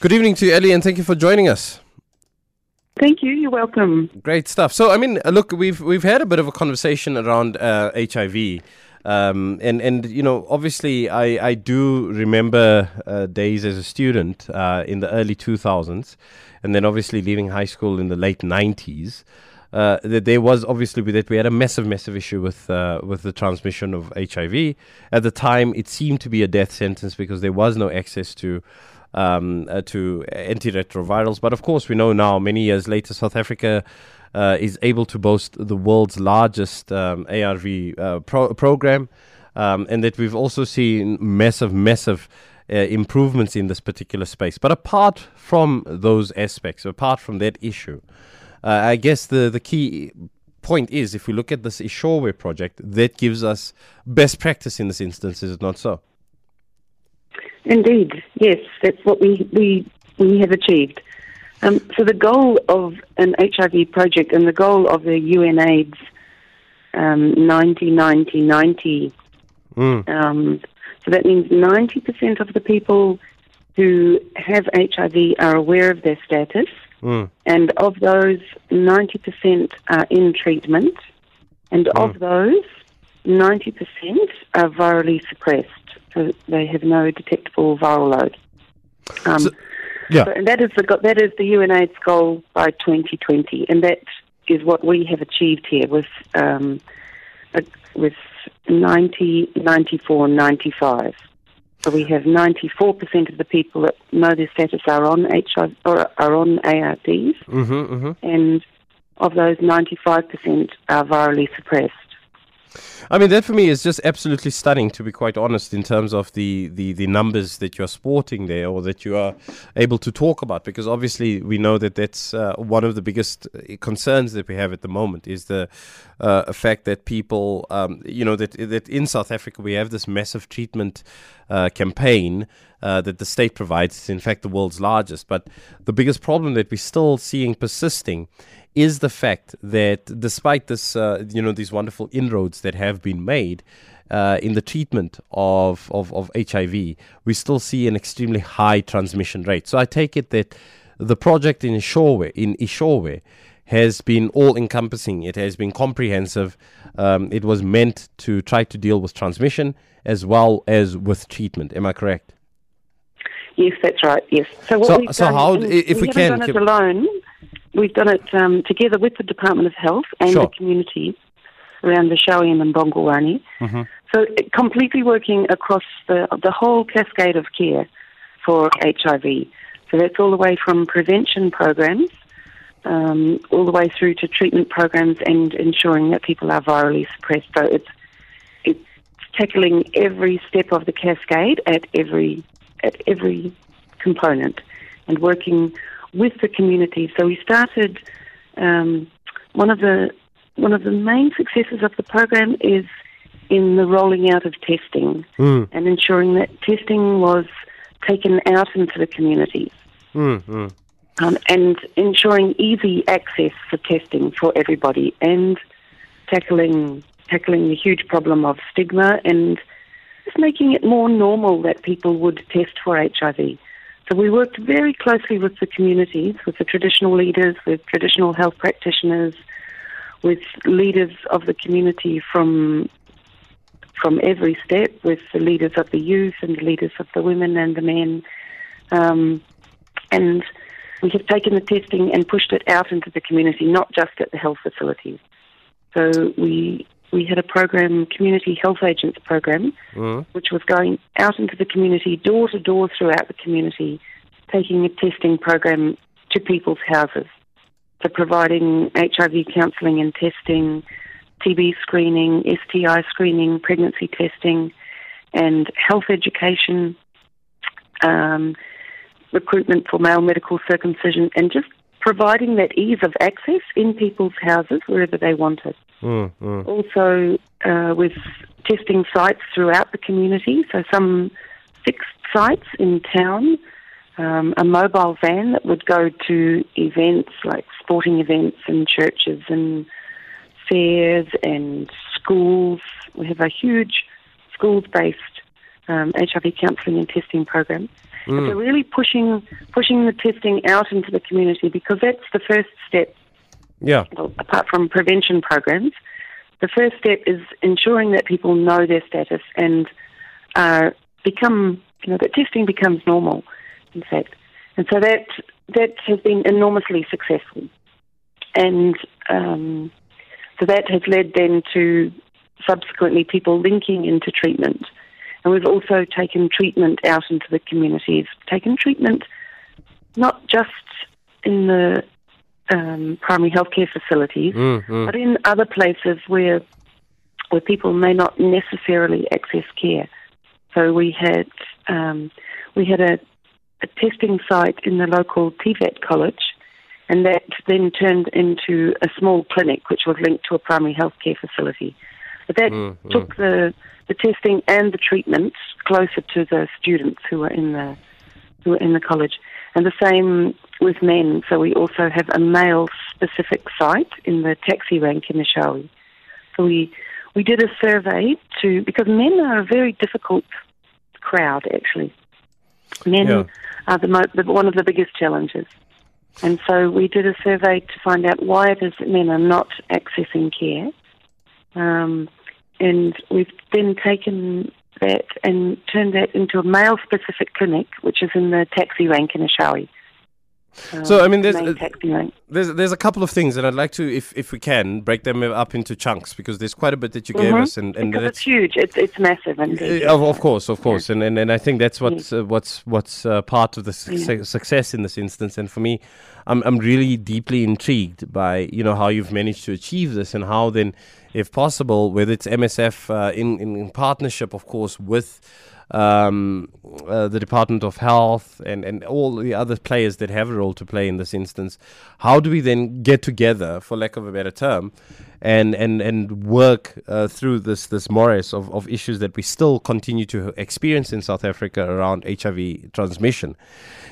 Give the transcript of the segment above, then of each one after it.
Good evening to you, Ellie, and thank you for joining us. Thank you. You're welcome. Great stuff. So, I mean, look, we've we've had a bit of a conversation around uh, HIV, um, and and you know, obviously, I I do remember uh, days as a student uh, in the early 2000s, and then obviously leaving high school in the late 90s. Uh, that there was obviously with it we had a massive, massive issue with uh, with the transmission of HIV. At the time, it seemed to be a death sentence because there was no access to um, uh, to antiretrovirals. But of course, we know now, many years later, South Africa uh, is able to boast the world's largest um, ARV uh, pro- program, um, and that we've also seen massive, massive. Uh, improvements in this particular space. But apart from those aspects, apart from that issue, I guess the, the key point is if we look at this Eshowe project, that gives us best practice in this instance, is it not so? Indeed, yes, that's what we we we have achieved. Um, so the goal of an HIV project and the goal of the UNAIDS um, 90-90-90, Mm. um, so that means 90% of the people who have HIV are aware of their status, Mm. and of those, 90% are in treatment, and of those, 90% are virally suppressed, so they have no detectable viral load. Um, So- yeah. so- and that is the that is the UNAIDS goal by 2020, and that is what we have achieved here with um, with 90, 94, 95. So we have 94% of the people that know their status are on HIV or are on ARTs, Mm-hmm, mm-hmm. and of those, 95% are virally suppressed. I mean, that for me is just absolutely stunning, to be quite honest, in terms of the, the, the numbers that you're sporting there or that you are able to talk about. Because obviously, we know that that's uh, one of the biggest uh, concerns that we have at the moment is the uh, fact that people, um, you know, that, that in South Africa we have this massive treatment uh, campaign. Uh, that the state provides It's in fact the world's largest. But the biggest problem that we're still seeing persisting is the fact that despite this, uh, you know, these wonderful inroads that have been made uh, in the treatment of, of, of HIV, we still see an extremely high transmission rate. So I take it that the project in Eshowe, in Eshowe has been all encompassing. It has been comprehensive. Um, it was meant to try to deal with transmission as well as with treatment. Am I correct? Yes, that's right. Yes. So what So- so how- if we haven't can, done it alone. We've done it um, together with the Department of Health and Sure. the community around Eshowe and Mbongolwane. Mhm. So completely working across the the whole cascade of care for HIV. So that's all the way from prevention programs, um, all the way through to treatment programs and ensuring that people are virally suppressed. So it's it's tackling every step of the cascade at every at every component and working with the community. So we started um, one of the one of the main successes of the program is in the rolling out of testing Mm, and ensuring that testing was taken out into the communities mm, mm. um, and ensuring easy access for testing for everybody and tackling tackling the huge problem of stigma and just making it more normal that people would test for HIV. So we worked very closely with the communities, with the traditional leaders, with traditional health practitioners, with leaders of the community from from every step, with the leaders of the youth and the leaders of the women and the men. Um, and we have taken the testing and pushed it out into the community, not just at the health facilities. So we we had a program, community health agents program, Mm. which was going out into the community, door to door throughout the community, taking a testing program to people's houses. So providing HIV counselling and testing, TB screening, STI screening, pregnancy testing, and health education, um, recruitment for male medical circumcision, and just providing that ease of access in people's houses wherever they wanted Mm, mm. also uh, with testing sites throughout the community. So some fixed sites in town, um, a mobile van that would go to events like sporting events and churches and fairs and schools. We have a huge schools-based um, HIV counselling and testing program. Mm. So really pushing pushing the testing out into the community because that's the first step. Yeah. Well, apart from prevention programs, the first step is ensuring that people know their status and uh, become you know that testing becomes normal. In fact, and so that that has been enormously successful, and um, so that has led then to subsequently people linking into treatment. And we've also taken treatment out into the communities, taken treatment not just in the um, primary healthcare facilities, mm, mm. but in other places where where people may not necessarily access care. So we had um, we had a, a testing site in the local TVET college, and that then turned into a small clinic which was linked to a primary healthcare facility. But that mm, mm. took the the testing and the treatment closer to the students who were in the who were in the college. And the same with men. So we also have a male specific site in the taxi rank in Eshowe. So we we did a survey to because men are a very difficult crowd actually. Men yeah. are the, mo- the one of the biggest challenges. And so we did a survey to find out why it is that men are not accessing care. Um, and we've then taken that and turned that into a male specific clinic, which is in the taxi rank in. Um, so I mean, there's uh, there's there's a couple of things, and I'd like to, if if we can, break them up into chunks because there's quite a bit that you mm-hmm. gave us, and, and it's huge. It's it's massive, and of, of course, of course, yeah. and, and and I think that's what's uh, what's what's uh, part of the su- yeah. success in this instance. And for me, I'm I'm really deeply intrigued by you know how you've managed to achieve this, and how then, if possible, whether it's MSF uh, in in partnership, of course, with um, uh, the Department of Health and, and all the other players that have a role to play in this instance. How do we then get together, for lack of a better term, and and and work uh, through this this morass of, of issues that we still continue to experience in South Africa around HIV transmission?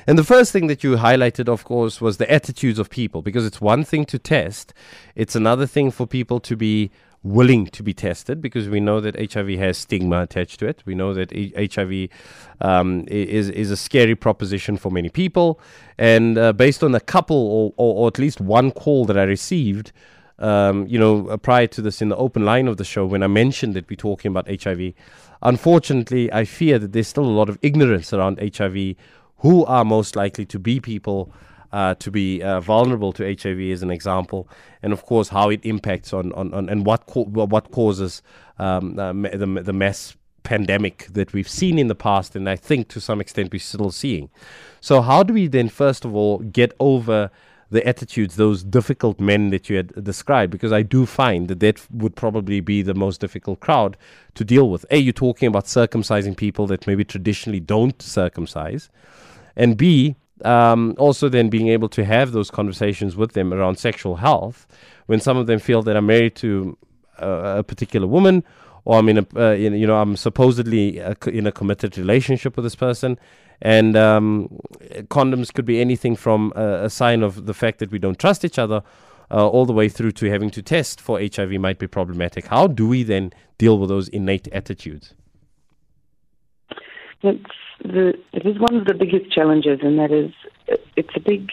And the first thing that you highlighted, of course, was the attitudes of people, because it's one thing to test, it's another thing for people to be willing to be tested because we know that HIV has stigma attached to it. We know that HIV um, is is a scary proposition for many people, and uh, based on a couple or, or, or, at least one call that I received. Um, you know, uh, prior to this, in the open line of the show, when I mentioned that we're talking about HIV, unfortunately, I fear that there's still a lot of ignorance around HIV. Who are most likely to be people uh, to be uh, vulnerable to HIV as an example, and of course how it impacts on on, on and what co- what causes um, uh, the the mass pandemic that we've seen in the past, and I think to some extent we're still seeing. So how do we then first of all get over the attitudes, those difficult men that you had described, because I do find that that would probably be the most difficult crowd to deal with. A, you're talking about circumcising people that maybe traditionally don't circumcise, and B, um, also then being able to have those conversations with them around sexual health when some of them feel that I'm married to uh, a particular woman or I'm in a uh, you know I'm supposedly a, in a committed relationship with this person and um, condoms could be anything from a, a, sign of the fact that we don't trust each other uh, all the way through to having to test for HIV might be problematic. How do we then deal with those innate attitudes it's the it is one of the biggest challenges, and that is it's a big.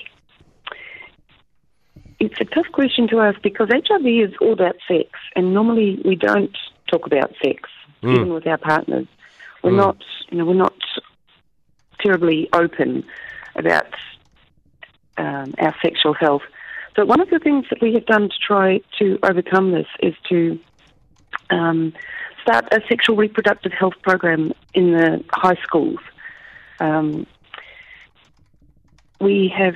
It's a tough question to ask because HIV is all about sex, and normally we don't talk about sex, mm. even with our partners. We're mm. not, you know, we're not terribly open about um, our sexual health. So one of the things that we have done to try to overcome this is to um, start a sexual reproductive health program in the high schools. Um, we have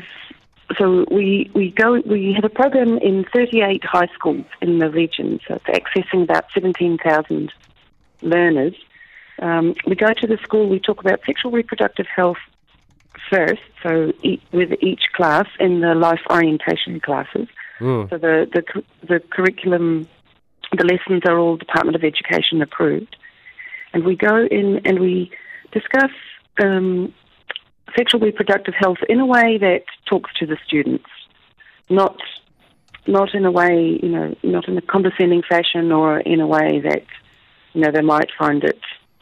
so we, we go we have a program in 38 high schools in the region, so it's accessing about 17,000 learners. Um, we go to the school, we talk about sexual reproductive health first, so e- with each class in the life orientation classes. Mm. So the, the the curriculum the lessons are all Department of Education approved. And we go in and we discuss um, sexual reproductive health in a way that talks to the students, not not in a way, you know, not in a condescending fashion or in a way that, you know, they might find it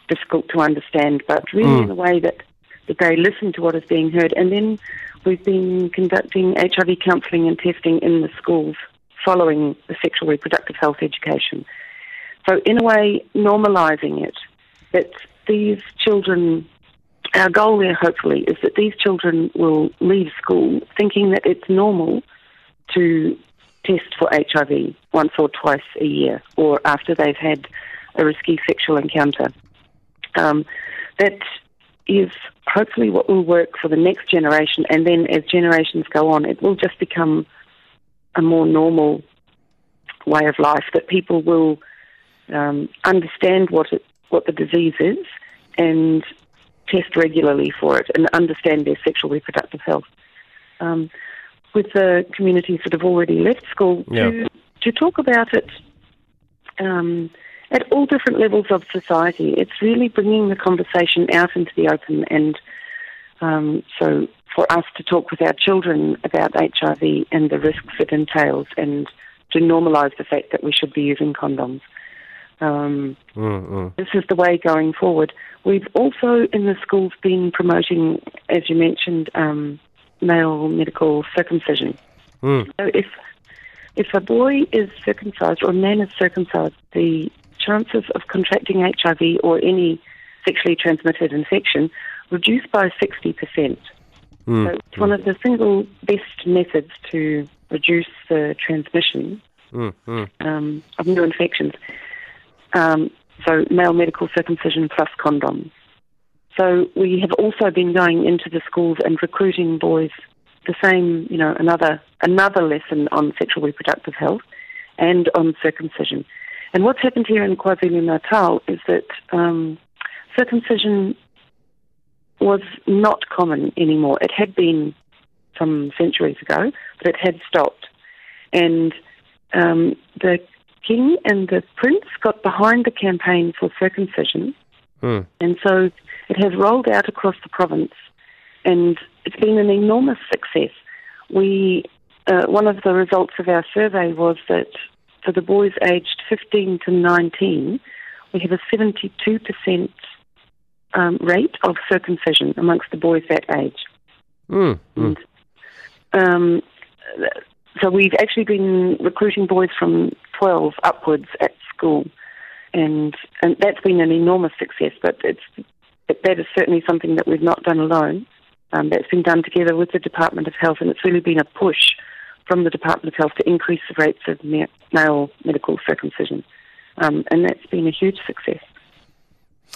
difficult to understand, but really Mm. in a way that, that they listen to what is being heard. And then we've been conducting HIV counselling and testing in the schools following the sexual reproductive health education. So, in a way, normalising it, that these children, our goal there hopefully is that these children will leave school thinking that it's normal to test for HIV once or twice a year or after they've had a risky sexual encounter. Um, that is hopefully what will work for the next generation, and then as generations go on, it will just become a more normal way of life that people will um, understand what it, what the disease is and test regularly for it and understand their sexual reproductive health. Um, with the communities that have already left school, Yeah. to, to talk about it um, at all different levels of society, it's really bringing the conversation out into the open. And um, so for us to talk with our children about HIV and the risks it entails and to normalise the fact that we should be using condoms. Um, Mm, mm. this is the way going forward. We've also in the schools been promoting, as you mentioned, um, male medical circumcision. Mm. So if if a boy is circumcised or a man is circumcised, the chances of contracting HIV or any sexually transmitted infection reduce by sixty percent. Mm. So it's one of the single best methods to reduce the transmission Mm, mm. um, of new infections. Um, so male medical circumcision plus condoms. So we have also been going into the schools and recruiting boys the same, you know, another another lesson on sexual reproductive health and on circumcision. And what's happened here in KwaZulu Natal is that um, circumcision was not common anymore. It had been some centuries ago, but it had stopped. And um, the king and the prince got behind the campaign for circumcision, Mm. and so it has rolled out across the province, and it's been an enormous success. We uh, one of the results of our survey was that for the boys aged 15 to 19, we have a 72 percent um, rate of circumcision amongst the boys that age. Mm, mm. And, um, so we've actually been recruiting boys from 12 upwards at school, and and that's been an enormous success. But it's it, that is certainly something that we've not done alone. Um, that's been done together with the Department of Health, and it's really been a push from the Department of Health to increase the rates of ma- male medical circumcision, um, and that's been a huge success.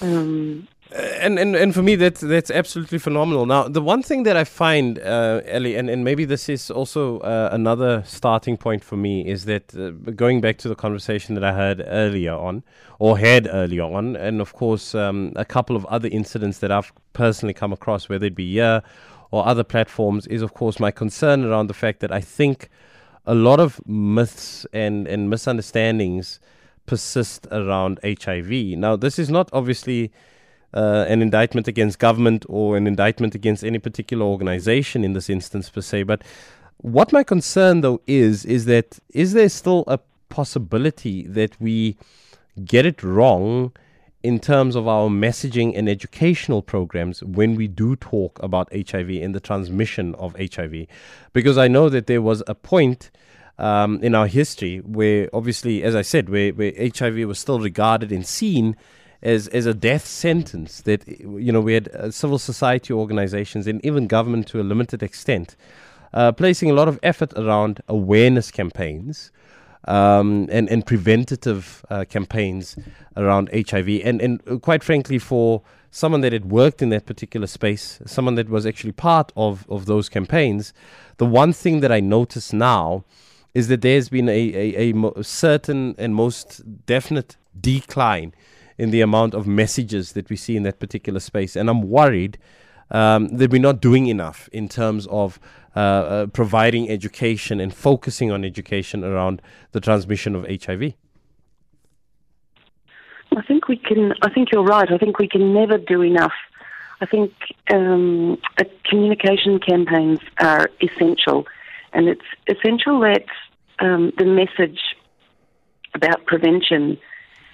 Um, and, and and for me that's that's absolutely phenomenal. Now the one thing that I find, uh, Ellie, and, and maybe this is also uh, another starting point for me, is that uh, going back to the conversation that I heard earlier on, or had earlier on, and of course um, a couple of other incidents that I've personally come across, whether it be here or other platforms, is of course my concern around the fact that I think a lot of myths and and misunderstandings persist around HIV. Now this is not obviously uh, an indictment against government or an indictment against any particular organization in this instance per se. But what my concern though is is that is there still a possibility that we get it wrong in terms of our messaging and educational programs when we do talk about HIV and the transmission of HIV? Because I know that there was a point um, in our history where, obviously, as I said, where, where HIV was still regarded and seen as, as a death sentence. That, you know, we had uh, civil society organizations and even government to a limited extent uh, placing a lot of effort around awareness campaigns um, and, and preventative uh, campaigns around HIV. And, and uh, quite frankly, for someone that had worked in that particular space, someone that was actually part of, of those campaigns, the one thing that I notice now is that there's been a, a, a certain and most definite decline in the amount of messages that we see in that particular space. And I'm worried um, that we're not doing enough in terms of uh, uh, providing education and focusing on education around the transmission of HIV. I think we can. I think you're right. I think we can never do enough. I think um, communication campaigns are essential, and it's essential that um, the message about prevention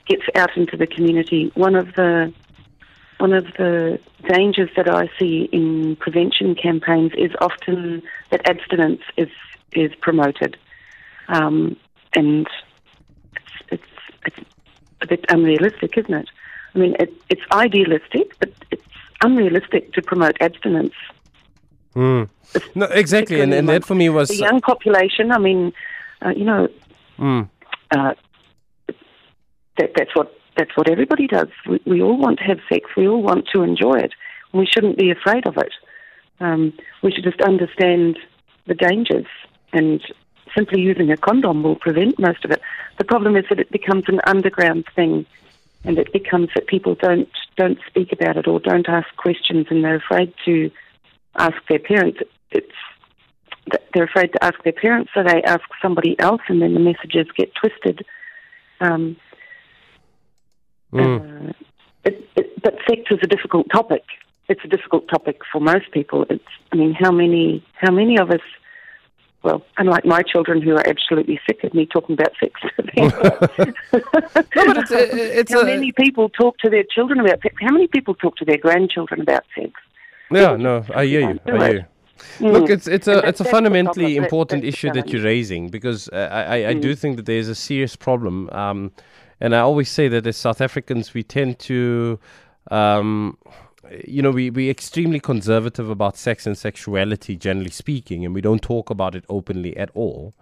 gets out into the community, one of the one of the dangers that I see in prevention campaigns is often that abstinence is is promoted, um, and it's, it's it's a bit unrealistic, isn't it? I mean, it, it's idealistic, but it's unrealistic to promote abstinence. Mm. No, exactly, and, and that for me was the young population. I mean, uh, you know, mm. uh, that that's what that's what everybody does. We, we, all want to have sex. We all want to enjoy it. We shouldn't be afraid of it. Um, we should just understand the dangers, and simply using a condom will prevent most of it. The problem is that it becomes an underground thing, and it becomes that people don't don't speak about it or don't ask questions, and they're afraid to ask their parents. It's they're afraid to ask their parents, so they ask somebody else, and then the messages get twisted. Um, mm. uh, it, it, but sex is a difficult topic. It's a difficult topic for most people. It's, I mean, how many, how many of us well, unlike my children who are absolutely sick of me talking about sex. no, but it's, it's how a, many people talk to their children about sex? How many people talk to their grandchildren about sex? Yeah, no, I hear you. I hear you. Mm. Look, it's it's a it's a fundamentally important issue that you're raising because uh, I I, I mm. do think that there's a serious problem, um, and I always say that as South Africans we tend to, um, you know, we we extremely conservative about sex and sexuality generally speaking, and we don't talk about it openly at all.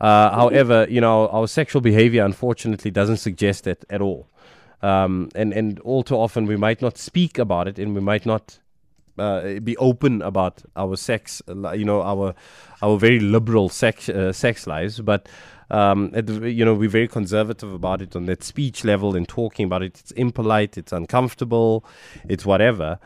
Uh, mm-hmm. However, you know, our sexual behavior unfortunately doesn't suggest that at all. Um, and and all too often we might not speak about it, and we might not uh, be open about our sex, you know, our our very liberal sex uh, sex lives, but. Um, it, you know, we're very conservative about it on that speech level and talking about it. It's impolite, it's uncomfortable, it's whatever.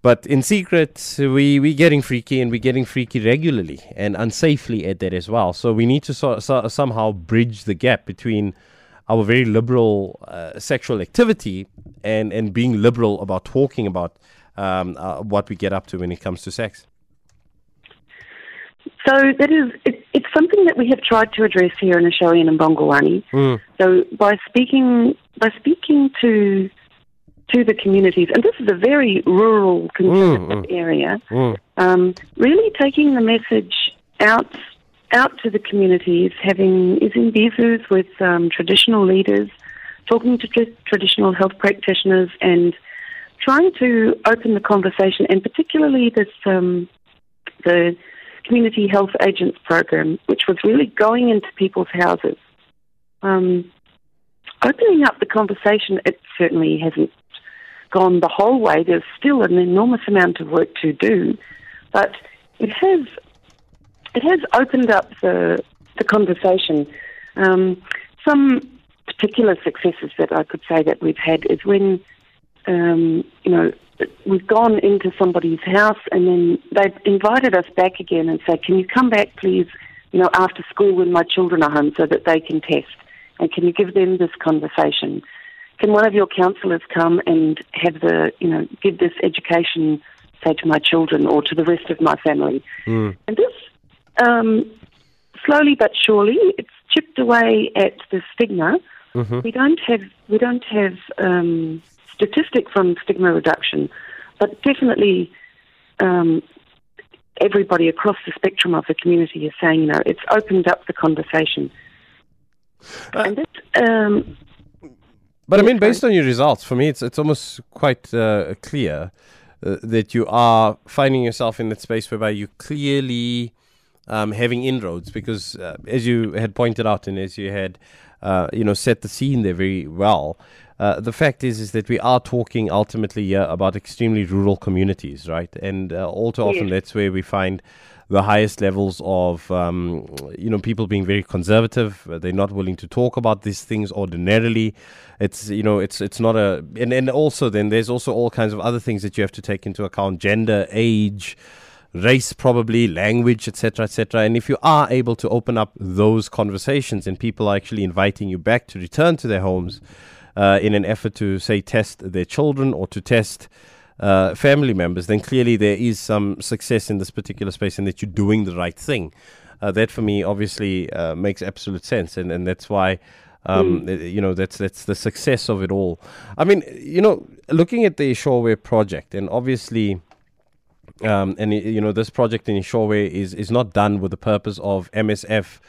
But in secret, we we getting freaky and we're getting freaky regularly and unsafely at that as well. So we need to so, so, somehow bridge the gap between our very liberal uh, sexual activity and and being liberal about talking about um, uh, what we get up to when it comes to sex? So that is, it, something that we have tried to address here in Eshowe and Mbongolwane. Mm. So by speaking by speaking to to the communities, and this is a very rural, conservative mm, mm. area, mm. um, really taking the message out out to the communities, having is in Bizus with um, traditional leaders, talking to tra- traditional health practitioners, and trying to open the conversation, and particularly this um, the community health agents program, which was really going into people's houses, um, opening up the conversation. It certainly hasn't gone the whole way. There's still an enormous amount of work to do, but it has it has opened up the the conversation. Um, some particular successes that I could say that we've had is when um, you know, we've gone into somebody's house and then they've invited us back again and said, can you come back, please, you know, after school when my children are home so that they can test? And can you give them this conversation? Can one of your counsellors come and have the, you know, give this education, say, to my children or to the rest of my family? Mm. And this, um, slowly but surely, it's chipped away at the stigma. Mm-hmm. We don't have, we don't have, um, statistic from stigma reduction, but definitely um, everybody across the spectrum of the community is saying, you know, it's opened up the conversation. Uh, and um, but I mean, based on your results, for me, it's it's almost quite uh, clear uh, that you are finding yourself in that space whereby you clearly um, having inroads, because uh, as you had pointed out and as you had, uh, you know, set the scene there very well. Uh, the fact is, is that we are talking ultimately here about extremely rural communities, right? And uh, all too often, that's where we find the highest levels of, um, you know, people being very conservative. They're not willing to talk about these things ordinarily. It's, you know, it's it's not a, and and also then there's also all kinds of other things that you have to take into account: gender, age race probably language etc etc and if you are able to open up those conversations and people are actually inviting you back to return to their homes uh, in an effort to, say, test their children or to test uh, family members, then clearly there is some success in this particular space and that you're doing the right thing. uh, that for me obviously uh, makes absolute sense, and, and that's why. Um, mm. You know that's that's the success of it all. I mean, you know, looking at the Eshowe project, and obviously, um, and you know, this project in Eshowe is is not done with the purpose of MSF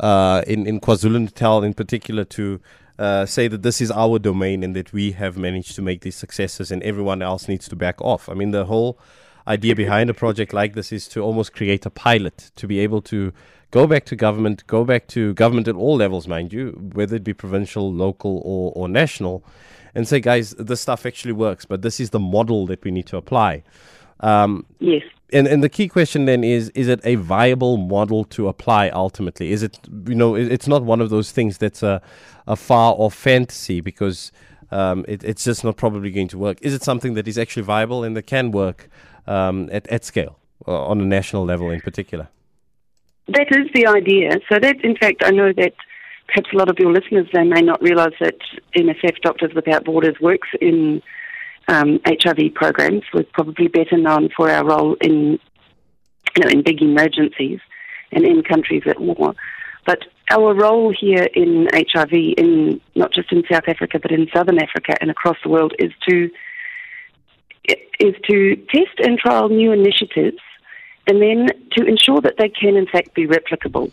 uh, in in KwaZulu Natal in particular to uh, say that this is our domain and that we have managed to make these successes and everyone else needs to back off. I mean, the whole idea behind a project like this is to almost create a pilot to be able to go back to government, go back to government at all levels, mind you, whether it be provincial, local, or, or national, and say, guys, this stuff actually works, but this is the model that we need to apply. Um, yes. and and the key question then is is it a viable model to apply ultimately? Is it you know it's not one of those things that's a, a far off fantasy because um, it, it's just not probably going to work. Is it something that is actually viable and that can work um, at, at scale uh, on a national level in particular? That is the idea. So that in fact i know that perhaps a lot of your listeners they may not realize that msf doctors without borders works in um, HIV programs. We're probably better known for our role in, you know, in big emergencies and in countries at war. But our role here in HIV, in not just in South Africa but in Southern Africa and across the world, is to is to test and trial new initiatives, and then to ensure that they can in fact be replicable.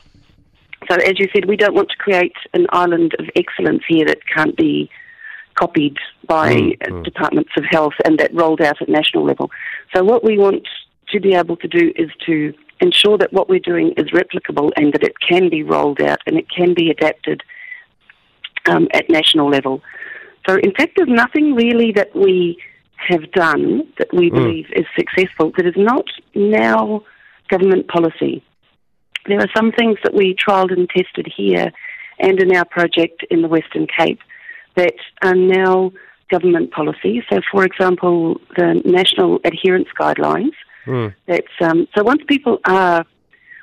So, as you said, we don't want to create an island of excellence here that can't be copied by mm, mm. departments of health and that rolled out at national level. So what we want to be able to do is to ensure that what we're doing is replicable and that it can be rolled out and it can be adapted um, at national level. So in fact, there's nothing really that we have done that we mm. believe is successful that is not now government policy. There are some things that we trialled and tested here and in our project in the Western Cape that are now government policy. So, for example, the national adherence guidelines. Mm. That's um, so once people are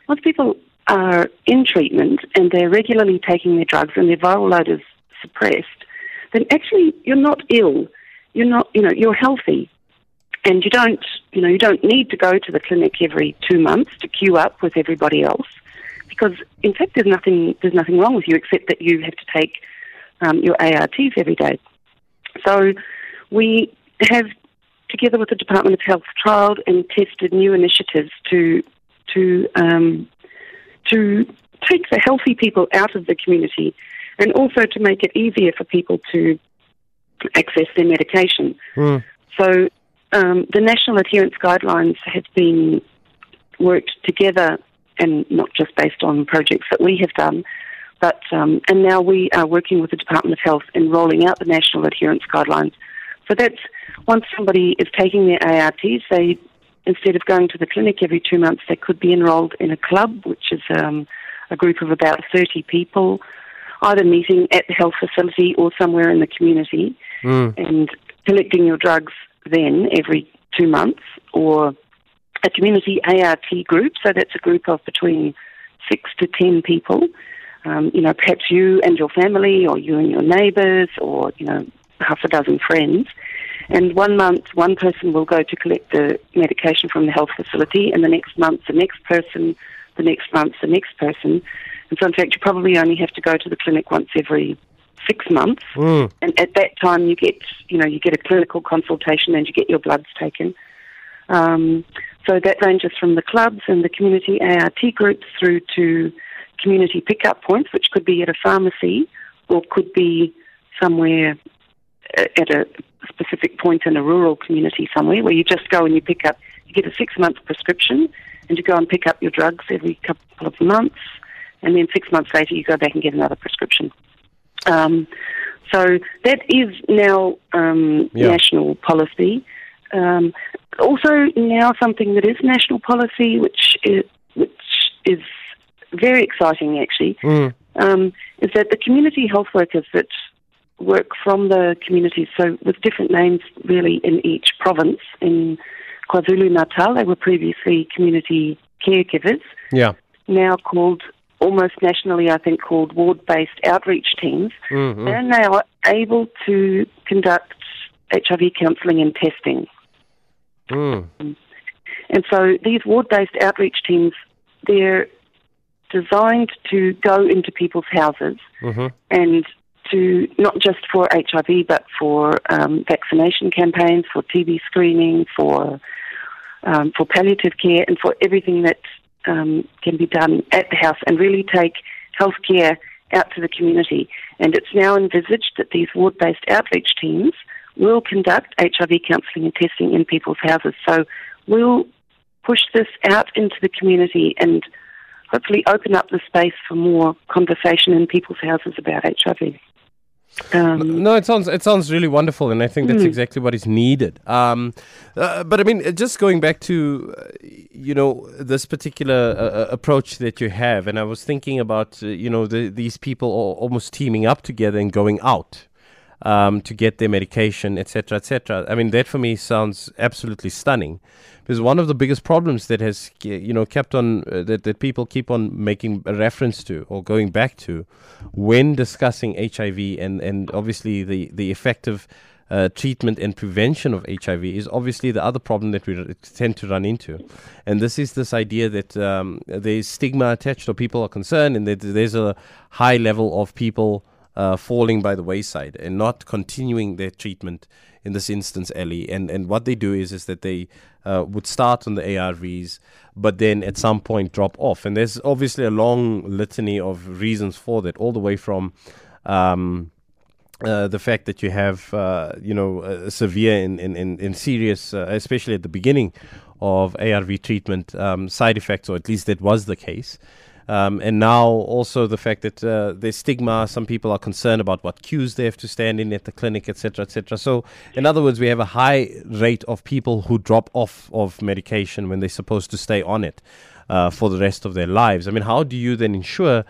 once people are in treatment and they're regularly taking their drugs and their viral load is suppressed, then actually you're not ill. You're not, you know, you're healthy, and you don't, you know, you don't need to go to the clinic every two months to queue up with everybody else, because in fact there's nothing there's nothing wrong with you except that you have to take um, your ARTs every day. So we have, together with the Department of Health, trialled and tested new initiatives to to um, to take the healthy people out of the community, and also to make it easier for people to access their medication. Mm. So um, the national adherence guidelines have been worked together and not just based on projects that we have done, but um, and now we are working with the Department of Health in rolling out the national adherence guidelines. So that's once somebody is taking their ARTs, they instead of going to the clinic every two months, they could be enrolled in a club, which is um, a group of about 30 people, either meeting at the health facility or somewhere in the community, mm. and collecting your drugs then every two months, or a community ART group. So that's a group of between six to ten people um, you know, perhaps you and your family, or you and your neighbours, or you know, half a dozen friends. And one month, one person will go to collect the medication from the health facility, and the next month, the next person, the next month, the next person. And so, in fact, you probably only have to go to the clinic once every six months. Mm. And at that time, you get, you know, you get a clinical consultation and you get your bloods taken. Um, so that ranges from the clubs and the community ART groups through to community pickup points, which could be at a pharmacy or could be somewhere uh, at a specific point in a rural community somewhere where you just go and you pick up, you get a six month prescription and you go and pick up your drugs every couple of months, and then six months later you go back and get another prescription. Um, so that is now um, yeah. national policy. Um, also now something that is national policy, which is, which is very exciting actually, mm. um, is that the community health workers that work from the communities, so with different names really in each province, in KwaZulu Natal, they were previously community caregivers. Yeah. Now called almost nationally, I think, called ward based outreach teams. Mm-hmm. And they are able to conduct HIV counselling and testing. Mm. And so these ward based outreach teams, they're designed to go into people's houses Mm-hmm. and to not just for HIV, but for um, vaccination campaigns, for TB screening, for um, for palliative care, and for everything that um, can be done at the house, and really take healthcare out to the community. And it's now envisaged that these ward-based outreach teams will conduct HIV counselling and testing in people's houses. So we'll push this out into the community and hopefully open up the space for more conversation in people's houses about HIV. Um, No, it sounds it sounds really wonderful, and I think that's Mm. exactly what is needed. Um, uh, but I mean, uh, just going back to uh, you know this particular uh, uh, approach that you have, and I was thinking about uh, you know the, these people all, almost teaming up together and going out um, to get their medication, etc., etc. I mean, that for me sounds absolutely stunning, because one of the biggest problems that has you know kept on uh, that that people keep on making a reference to or going back to when discussing HIV and and obviously the the effective uh, treatment and prevention of HIV is obviously the other problem that we tend to run into, and this is this idea that um, there's stigma attached, or people are concerned, and that there's a high level of people uh, falling by the wayside and not continuing their treatment. In this instance, Ellie, and and what they do is is that they uh, would start on the ARVs, but then at some point drop off, and there's obviously a long litany of reasons for that, all the way from. Um, uh, the fact that you have, uh, you know, severe and, and, and, and serious, uh, especially at the beginning of ARV treatment, um, side effects, or at least that was the case. Um, and now also the fact that uh, there's stigma, some people are concerned about what queues they have to stand in at the clinic, etc., etc. So, in other words, we have a high rate of people who drop off of medication when they're supposed to stay on it uh, for the rest of their lives. I mean, how do you then ensure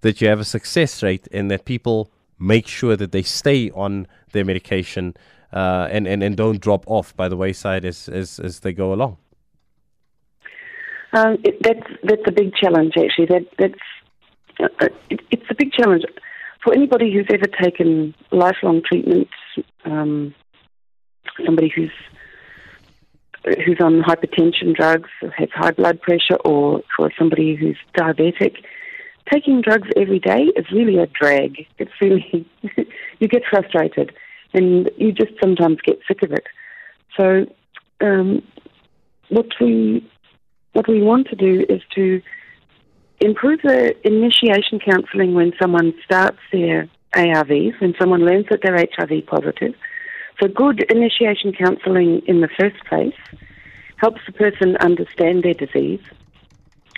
that you have a success rate and that people make sure that they stay on their medication uh, and, and, and don't drop off by the wayside as, as, as they go along. Um, it, that's that's a big challenge. Actually, that that's uh, it, it's a big challenge for anybody who's ever taken lifelong treatment. Um, somebody who's who's on hypertension drugs, or has high blood pressure, or for somebody who's diabetic, taking drugs every day is really a drag. It's really you get frustrated, and you just sometimes get sick of it. So, um, what we what we want to do is to improve the initiation counselling when someone starts their ARVs, when someone learns that they're HIV positive. So, good initiation counselling in the first place helps the person understand their disease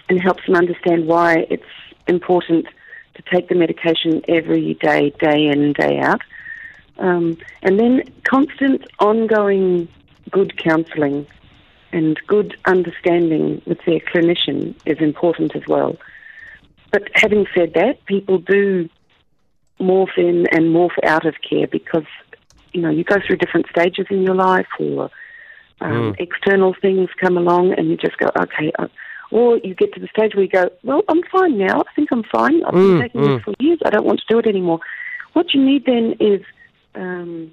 and helps them understand why it's important to take the medication every day, day in, day out. Um, and then constant, ongoing good counselling and good understanding with their clinician is important as well. But having said that, people do morph in and morph out of care because you know you go through different stages in your life, or um, external things come along, and you just go, okay. Uh, or you get to the stage where you go, well, I'm fine now. I think I'm fine. I've been Mm, taking mm. this for years. I don't want to do it anymore. What you need then is um,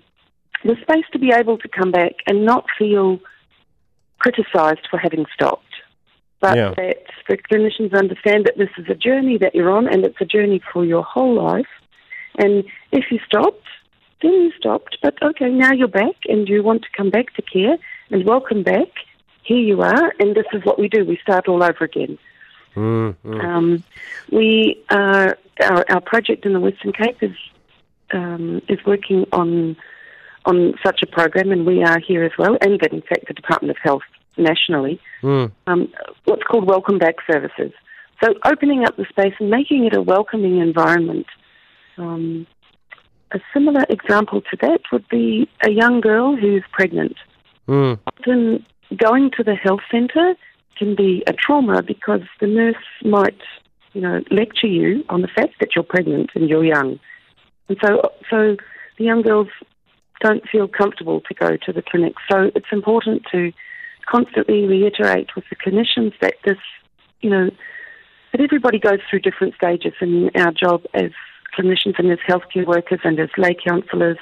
the space to be able to come back and not feel criticised for having stopped, but Yeah. that the clinicians understand that this is a journey that you're on and it's a journey for your whole life. And if you stopped, then you stopped, but okay, now you're back and you want to come back to care and welcome back. Here you are, and this is what we do. We start all over again. Mm, mm. Um, we uh, our, our project in the Western Cape is um, is working on on such a program, and we are here as well, and in fact the Department of Health nationally. Mm. Um, what's called welcome back services. So opening up the space and making it a welcoming environment. Um, a similar example to that would be a young girl who's pregnant Mm. often going to the health centre can be a trauma because the nurse might, you know, lecture you on the fact that you're pregnant and you're young, and so so the young girls don't feel comfortable to go to the clinic. So it's important to constantly reiterate with the clinicians that this, you know, that everybody goes through different stages, and our job as clinicians and as healthcare workers and as lay counsellors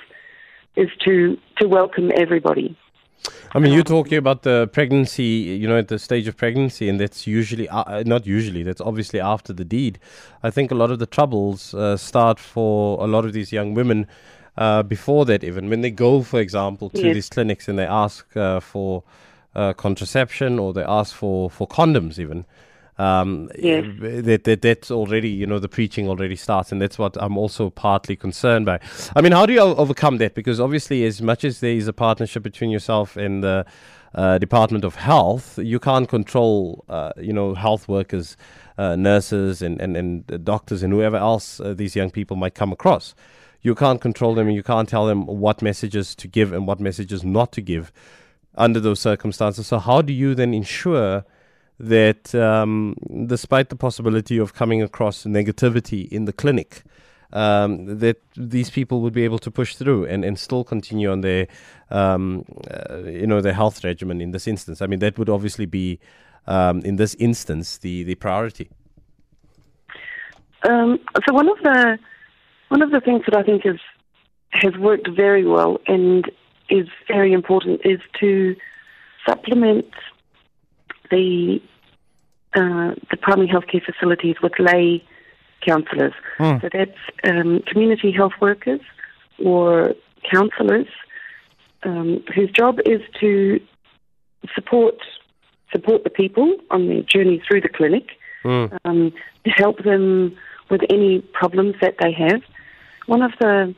is to to welcome everybody I mean, you're talking about the pregnancy, you know, at the stage of pregnancy, and that's usually, uh, not usually, that's obviously after the deed. I think a lot of the troubles uh, start for a lot of these young women uh, before that, even when they go, for example, to Yes. these clinics and they ask uh, for uh, contraception or they ask for, for condoms, even. Um, Yes. that, that that's already you know the preaching already starts and that's what I'm also partly concerned by. I mean, how do you overcome that? Because obviously, as much as there is a partnership between yourself and the uh, Department of Health, you can't control uh, you know health workers, uh, nurses, and and and doctors and whoever else uh, these young people might come across. You can't control them, and you can't tell them what messages to give and what messages not to give under those circumstances. So, how do you then ensure? that um, despite the possibility of coming across negativity in the clinic, um, that these people would be able to push through and, and still continue on their, um, uh, you know, their health regimen in this instance. I mean, that would obviously be, um, in this instance, the, the priority. Um, so one of the one of the things that I think is has worked very well and is very important is to supplement the uh, the primary healthcare facilities with lay counsellors. Hmm. So that's um, community health workers or counsellors um, whose job is to support support the people on their journey through the clinic Mm. um, to help them with any problems that they have. One of the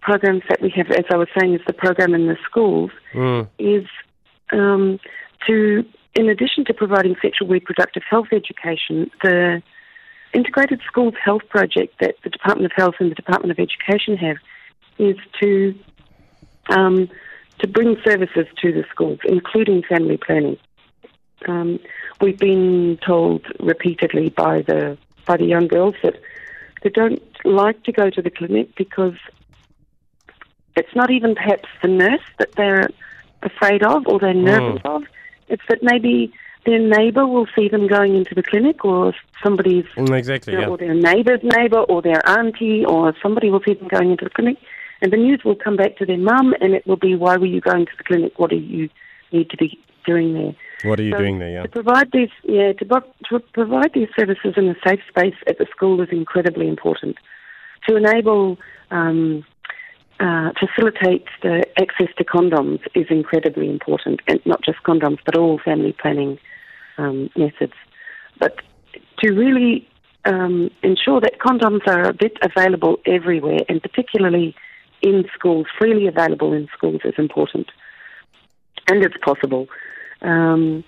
programs that we have, as I was saying, is the program in the schools, Mm. is um, to, in addition to providing sexual reproductive health education, the Integrated Schools Health Project that the Department of Health and the Department of Education have is to um, to bring services to the schools, including family planning. Um, we've been told repeatedly by the by the young girls that they don't like to go to the clinic because it's not even perhaps the nurse that they're afraid of or they're nervous of. It's that maybe their neighbour will see them going into the clinic or somebody's Mm, exactly, yeah. or their neighbour's neighbour or their auntie or somebody will see them going into the clinic and the news will come back to their mum and it will be why were you going to the clinic what do you need to be doing there What are you So doing there? Yeah. to provide these yeah to, to provide these services in a safe space at the school is incredibly important to enable um, uh, facilitate the access to condoms is incredibly important, and not just condoms, but all family planning um, methods. But to really um, ensure that condoms are a bit available everywhere, and particularly in schools, freely available in schools, is important, and it's possible. Um,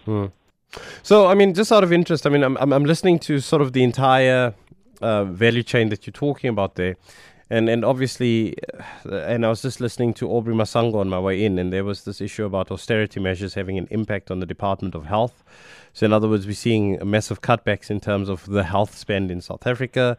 So, I mean, just out of interest, I mean, I'm, I'm, I'm listening to sort of the entire uh, value chain that you're talking about there. And, and obviously, uh, and I was just listening to Aubrey Masango on my way in, and there was this issue about austerity measures having an impact on the Department of Health. So, in other words, we're seeing massive cutbacks in terms of the health spend in South Africa.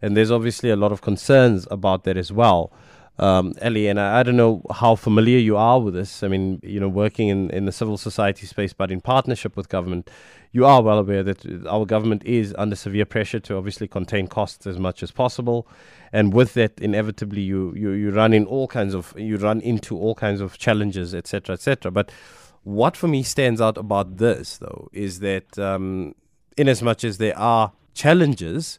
And there's obviously a lot of concerns about that as well. Um, Ellie, and I, don't know how familiar you are with this. I mean, you know, working in, in the civil society space, but in partnership with government, you are well aware that our government is under severe pressure to obviously contain costs as much as possible. And with that, inevitably, you, you, you run in all kinds of, you run into all kinds of challenges, etc., etc. But what for me stands out about this, though, is that um, in as much as there are challenges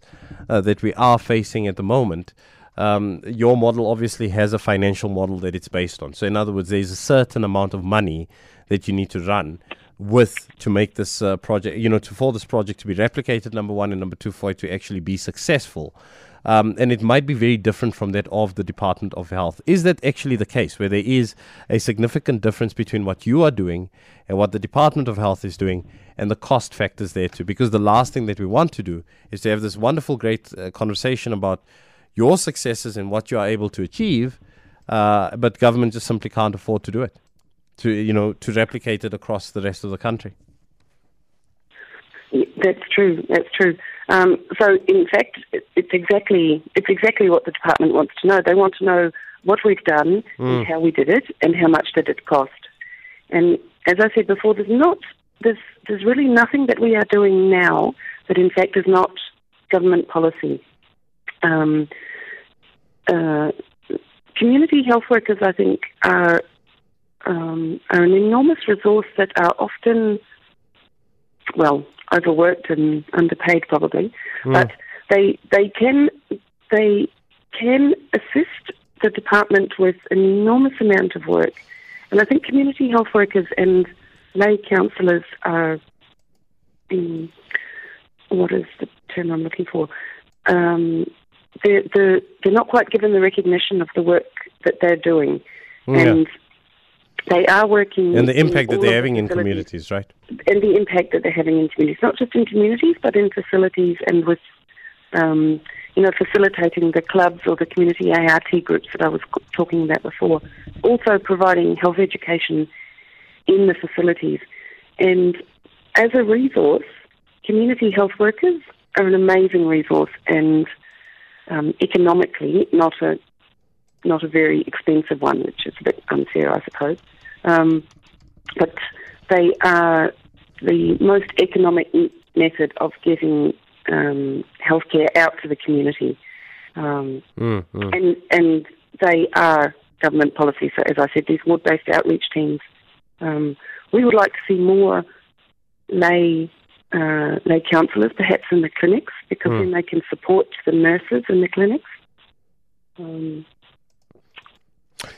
uh, that we are facing at the moment, um, your model obviously has a financial model that it's based on. So, in other words, there's a certain amount of money that you need to run with to make this uh, project, you know, to, for this project to be replicated, number one, and number two, for it to actually be successful. Um, and it might be very different from that of the Department of Health. Is that actually the case, where there is a significant difference between what you are doing and what the Department of Health is doing, and the cost factors there too? Because the last thing that we want to do is to have this wonderful, great uh, conversation about your successes and what you are able to achieve, uh, but government just simply can't afford to do it, to you know, to replicate it across the rest of the country. Yeah, That's true. That's true. Um, so, in fact, it's exactly it's exactly what the department wants to know. They want to know what we've done, and how we did it, and how much did it cost. And as I said before, there's not there's there's really nothing that we are doing now that, in fact, is not government policy. Um, uh, community health workers, I think, are um, are an enormous resource that are often, well, overworked and underpaid probably, Mm. but they they can they can assist the department with an enormous amount of work, and I think community health workers and lay counsellors are, mm, what is the term I'm looking for? Um, they're, they're, they're not quite given the recognition of the work that they're doing, Yeah. and they are working And the impact that they're having the in communities, right? and the impact that they're having in communities, not just in communities, but in facilities and with, um, you know, facilitating the clubs or the community ART groups that I was talking about before. Also providing health education in the facilities. And as a resource, community health workers are an amazing resource and um, economically not a not a very expensive one, which is a bit unfair, I suppose. Um, but they are the most economic method of getting um, healthcare out to the community, um, Mm, mm. and and they are government policy. So, as I said, these ward-based outreach teams. Um, we would like to see more lay uh, lay counsellors, perhaps in the clinics, because Hmm. then they can support the nurses in the clinics. Um,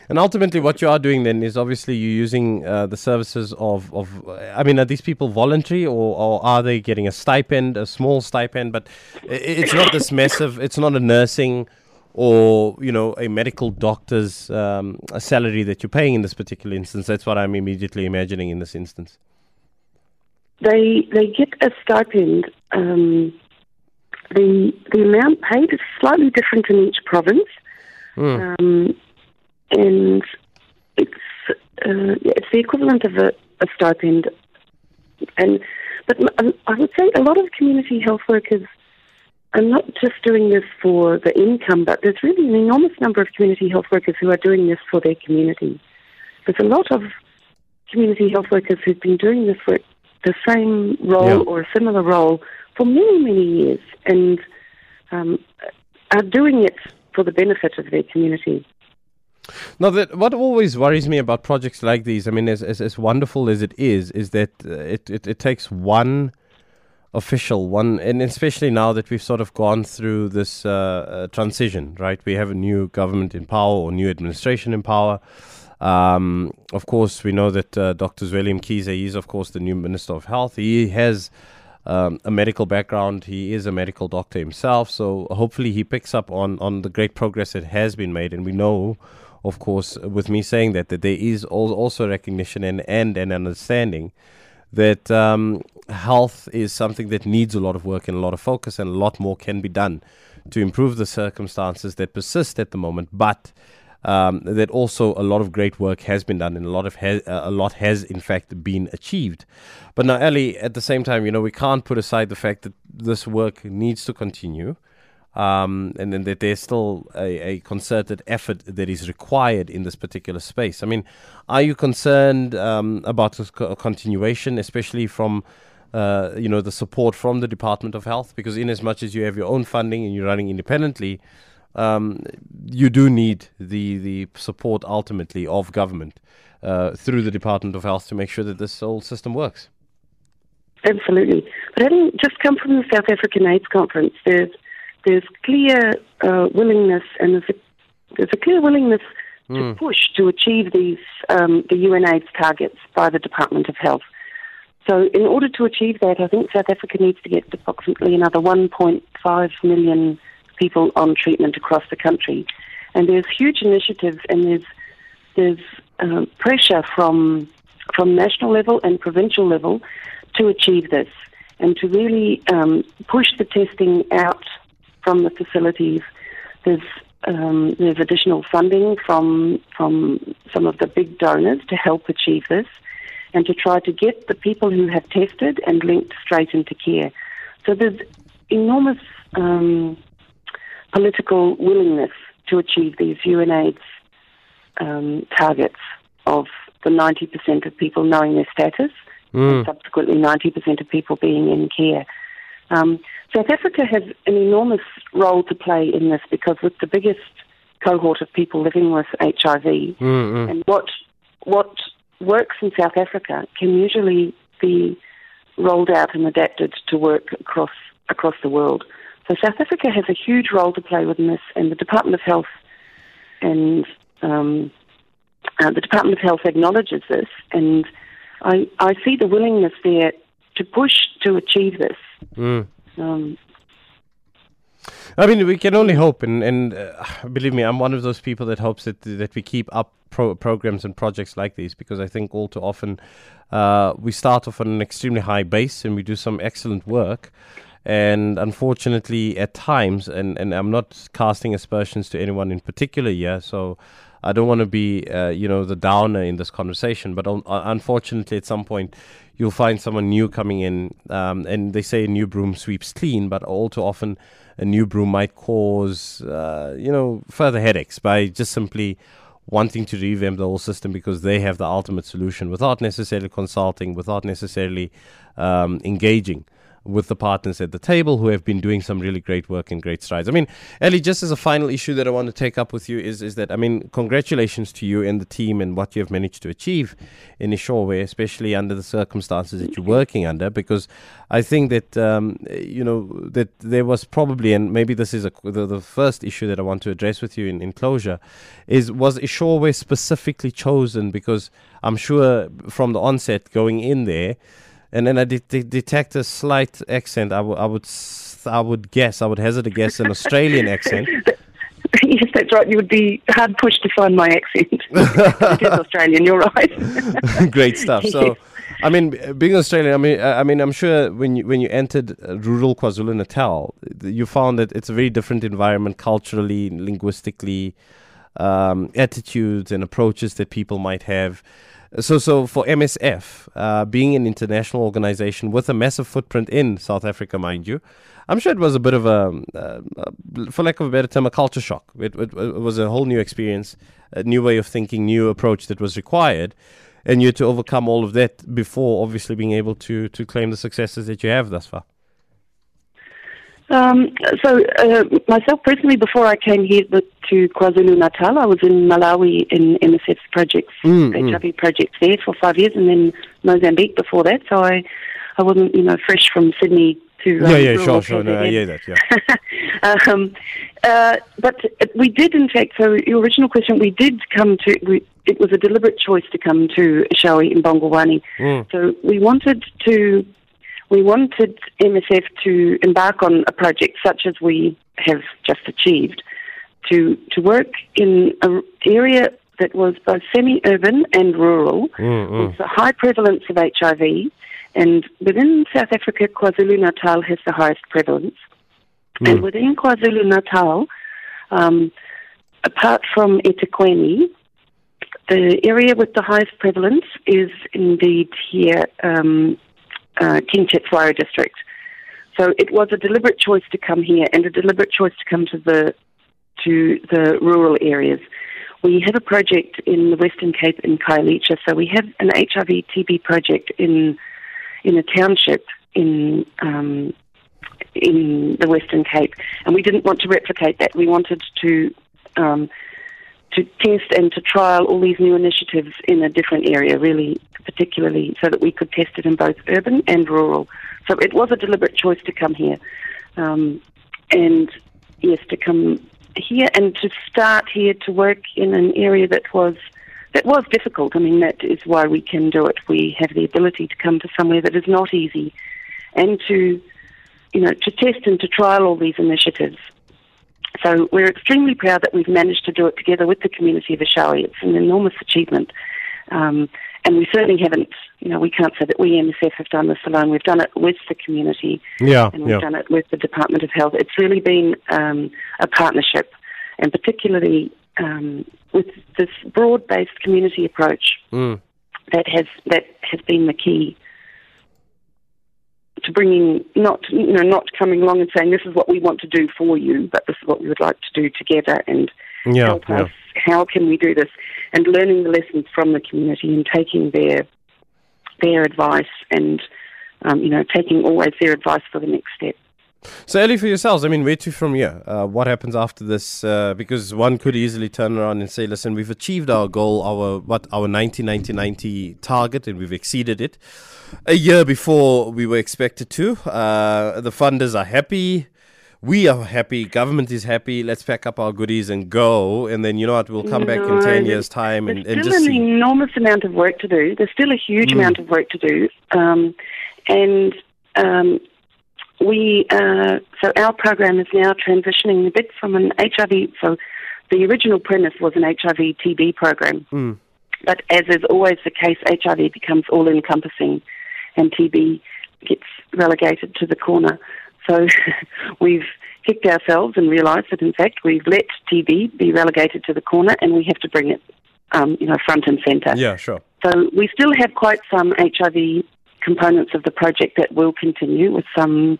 And ultimately, what you are doing then is obviously you're using uh, the services of, of. I mean, are these people voluntary or, or are they getting a stipend, a small stipend? But it's not this massive. It's not a nursing or you know a medical doctor's um, a salary that you're paying in this particular instance. That's what I'm immediately imagining in this instance. They they get a stipend. Um, the the amount paid is slightly different in each province, Mm. um, and it's uh, yeah, it's the equivalent of a, a stipend. And but um, I would say a lot of community health workers are not just doing this for the income, but there's really an enormous number of community health workers who are doing this for their community. There's a lot of community health workers who've been doing this work, the same role Yeah. or a similar role, for many, many years, and um, are doing it for the benefit of their community. Now, that what always worries me about projects like these, I mean, as as, as wonderful as it is, is that uh, it, it it takes one official, one, and especially now that we've sort of gone through this uh, uh, transition, right? We have a new government in power or new administration in power. Um, of course, we know that uh, Dr. Zweli Mkhize is, of course, the new Minister of Health. He has um, a medical background. He is a medical doctor himself. So hopefully he picks up on, on the great progress that has been made. And we know, of course, with me saying that, that there is also recognition and, and an understanding that um, health is something that needs a lot of work and a lot of focus, and a lot more can be done to improve the circumstances that persist at the moment. But um, that also a lot of great work has been done, and a lot of uh, a lot has in fact been achieved. But now, Ellie, at the same time, you know, we can't put aside the fact that this work needs to continue. Um, and then that there's still a, a concerted effort that is required in this particular space. I mean, are you concerned um, about this co- continuation, especially from uh, you know the support from the Department of Health? Because in as much as you have your own funding and you're running independently, um, you do need the the support ultimately of government uh, through the Department of Health to make sure that this whole system works. Absolutely. But having just come from the South African AIDS conference, there's there's clear uh, willingness and there's a, there's a clear willingness to push to achieve these um, the UNAIDS targets by the Department of Health. So, in order to achieve that, I think South Africa needs to get approximately another 1.5 million people on treatment across the country, and there's huge initiatives and there's there's um, pressure from from national level and provincial level to achieve this and to really um, push the testing out from the facilities. There's um, there's additional funding from from some of the big donors to help achieve this, and to try to get the people who have tested and linked straight into care. So there's enormous um, political willingness to achieve these UNAIDS um, targets of the 90% of people knowing their status and subsequently 90% of people being in care. Um, South Africa has an enormous role to play in this because with the biggest cohort of people living with HIV, Mm-hmm. and what what works in South Africa can usually be rolled out and adapted to work across across the world. So South Africa has a huge role to play within this, and the Department of Health and um, uh, the Department of Health acknowledges this, and I, I see the willingness there to push to achieve this. Mm. Um, I mean, we can only hope, and, and uh, believe me, I'm one of those people that hopes that that we keep up pro- programs and projects like these because I think all too often uh, we start off on an extremely high base and we do some excellent work, and unfortunately, at times, and, and I'm not casting aspersions to anyone in particular here, so I don't want to be, uh, you know, the downer in this conversation. But un- unfortunately, at some point, you'll find someone new coming in, um, and they say a new broom sweeps clean, but all too often, a new broom might cause, uh, you know, further headaches by just simply wanting to revamp the whole system because they have the ultimate solution without necessarily consulting, without necessarily um, engaging with the partners at the table who have been doing some really great work and great strides. I mean, Ellie, just as a final issue that I want to take up with you is, is that, I mean, congratulations to you and the team and what you have managed to achieve in Eshowe, especially under the circumstances that you're working under, because I think that, um, you know, that there was probably, and maybe this is a, the, the first issue that I want to address with you in, in closure, is was Eshowe specifically chosen because I'm sure from the onset going in there, and then I de- de- detect a slight accent. I, w- I would, I would guess, I would hazard a guess, an Australian accent. yes, that's right. You would be hard pushed to find my accent. it is Australian. You're right. Great stuff. So, I mean, being Australian, I mean, I mean, I'm sure when you when you entered rural KwaZulu Natal, you found that it's a very different environment culturally, linguistically, um, attitudes and approaches that people might have. So, so for MSF, uh, being an international organization with a massive footprint in South Africa, mind you, I'm sure it was a bit of a, uh, for lack of a better term, a culture shock. It, it, it, was a whole new experience, a new way of thinking, new approach that was required, and you had to overcome all of that before, obviously, being able to to claim the successes that you have thus far. Um, so, uh, myself personally, before I came here to KwaZulu Natal, I was in Malawi in MSF's projects, mm, HIV mm. projects there for five years, and then Mozambique before that. So I, I wasn't, you know, fresh from Sydney to. Um, yeah, yeah, sure, sure. No, yeah, that, yeah. um, uh, but we did, in fact. So your original question, we did come to. We, it was a deliberate choice to come to Eshowe in Mbongolwane. Mm. So we wanted to we wanted MSF to embark on a project such as we have just achieved, to to work in an area that was both semi-urban and rural, mm-hmm. with a high prevalence of HIV, and within South Africa, KwaZulu Natal has the highest prevalence, mm. and within KwaZulu Natal, um, apart from eThekwini, the area with the highest prevalence is indeed here um, uh, King Cetshwayo district. So it was a deliberate choice to come here and a deliberate choice to come to the to the rural areas. We have a project in the Western Cape in Khayelitsha, so we have an HIV TB project in in a township in um, in the Western Cape, and we didn't want to replicate that. We wanted to um, to test and to trial all these new initiatives in a different area, really, particularly so that we could test it in both urban and rural. So it was a deliberate choice to come here. Um, and yes, to come here and to start here to work in an area that was that was difficult. I mean, that is why we can do it. We have the ability to come to somewhere that is not easy, and to you know to test and to trial all these initiatives. So we're extremely proud that we've managed to do it together with the community of Eshowe. It's an enormous achievement. Um, and we certainly haven't, you know, we can't say that we MSF have done this alone. We've done it with the community. Yeah. And we've yeah. done it with the Department of Health. It's really been um, a partnership, and particularly um, with this broad-based community approach mm. that has that has been the key to bringing not you know not coming along and saying this is what we want to do for you, but this is what we would like to do together and yeah, help yeah. us. How can we do this? And learning the lessons from the community and taking their their advice and um, you know taking always their advice for the next step. So, Ellie, for yourselves, I mean, where to from here? Uh, what happens after this? Uh, because one could easily turn around and say, "Listen, we've achieved our goal, our what, our 90-90-90 target, and we've exceeded it a year before we were expected to. Uh, the funders are happy." We are happy, government is happy, let's pack up our goodies and go. And then, you know what, we'll come back in 10 years' time and, and just still an see. enormous amount of work to do. There's still a huge mm. amount of work to do. Um, and um, we, uh, so our program is now transitioning a bit from an HIV, so the original premise was an HIV TB program. Mm. But as is always the case, HIV becomes all encompassing and TB gets relegated to the corner. So we've kicked ourselves and realised that in fact we've let TB be relegated to the corner and we have to bring it, um, you know, front and centre. Yeah, sure. So we still have quite some HIV components of the project that will continue with some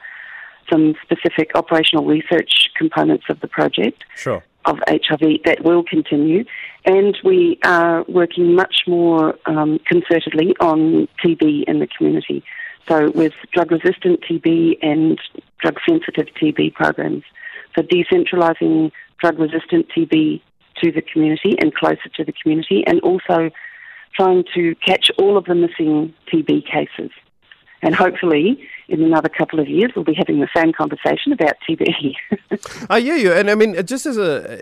some specific operational research components of the project. Sure. Of HIV that will continue, and we are working much more um, concertedly on TB in the community. So, with drug resistant TB and drug sensitive TB programs. So, decentralising drug resistant TB to the community and closer to the community, and also trying to catch all of the missing TB cases. And hopefully, in another couple of years, we'll be having the same conversation about TB. I hear you. And I mean, just as a,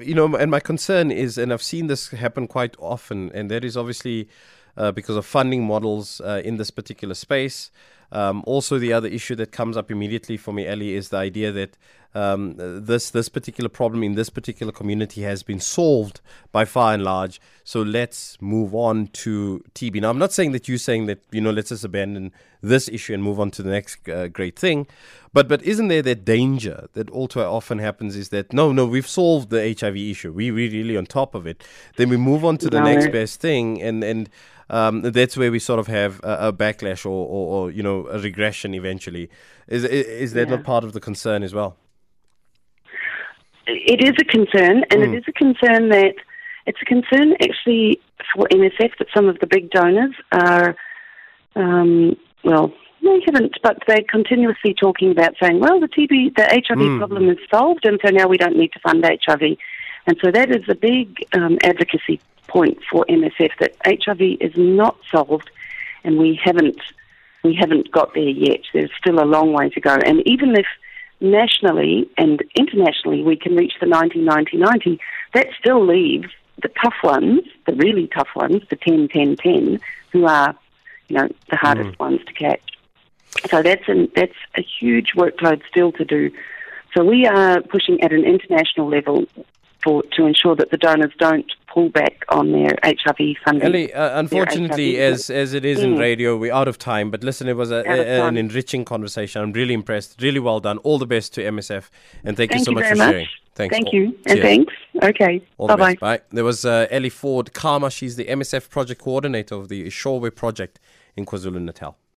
you know, and my concern is, and I've seen this happen quite often, and that is obviously uh, because of funding models uh, in this particular space. Um, also, the other issue that comes up immediately for me, Ellie, is the idea that um, this this particular problem in this particular community has been solved by far and large. So let's move on to TB. Now, I'm not saying that you're saying that you know let's just abandon this issue and move on to the next uh, great thing, but but isn't there that danger that all too often happens is that no no we've solved the HIV issue we we really on top of it, then we move on to the no. next best thing and and um, that's where we sort of have a, a backlash or, or, or, you know a regression eventually. Is is that yeah. not part of the concern as well? It is a concern, and mm. it is a concern that it's a concern actually for MSF that some of the big donors are, um, well, they haven't, but they're continuously talking about saying, well, the TB, the HIV mm. problem is solved, and so now we don't need to fund HIV. And so that is a big um, advocacy point for MSF that HIV is not solved, and we haven't we haven't got there yet. There's still a long way to go, and even if nationally and internationally we can reach the 90-90-90, that still leaves the tough ones, the really tough ones, the 10-10-10, who are you know the hardest mm. ones to catch. So that's an, that's a huge workload still to do. So we are pushing at an international level for to ensure that the donors don't pull back on their HIV funding. Ellie, uh, unfortunately, as as it is mm. in radio, we're out of time. But listen, it was a, a, an enriching conversation. I'm really impressed. Really well done. All the best to MSF, and thank, thank you so you much for much. sharing. Thanks. Thank you, and thanks. Okay. bye bye. Bye. There was uh, Ellie Ford Kamara. She's the MSF project coordinator of the Eshowe project in KwaZulu Natal.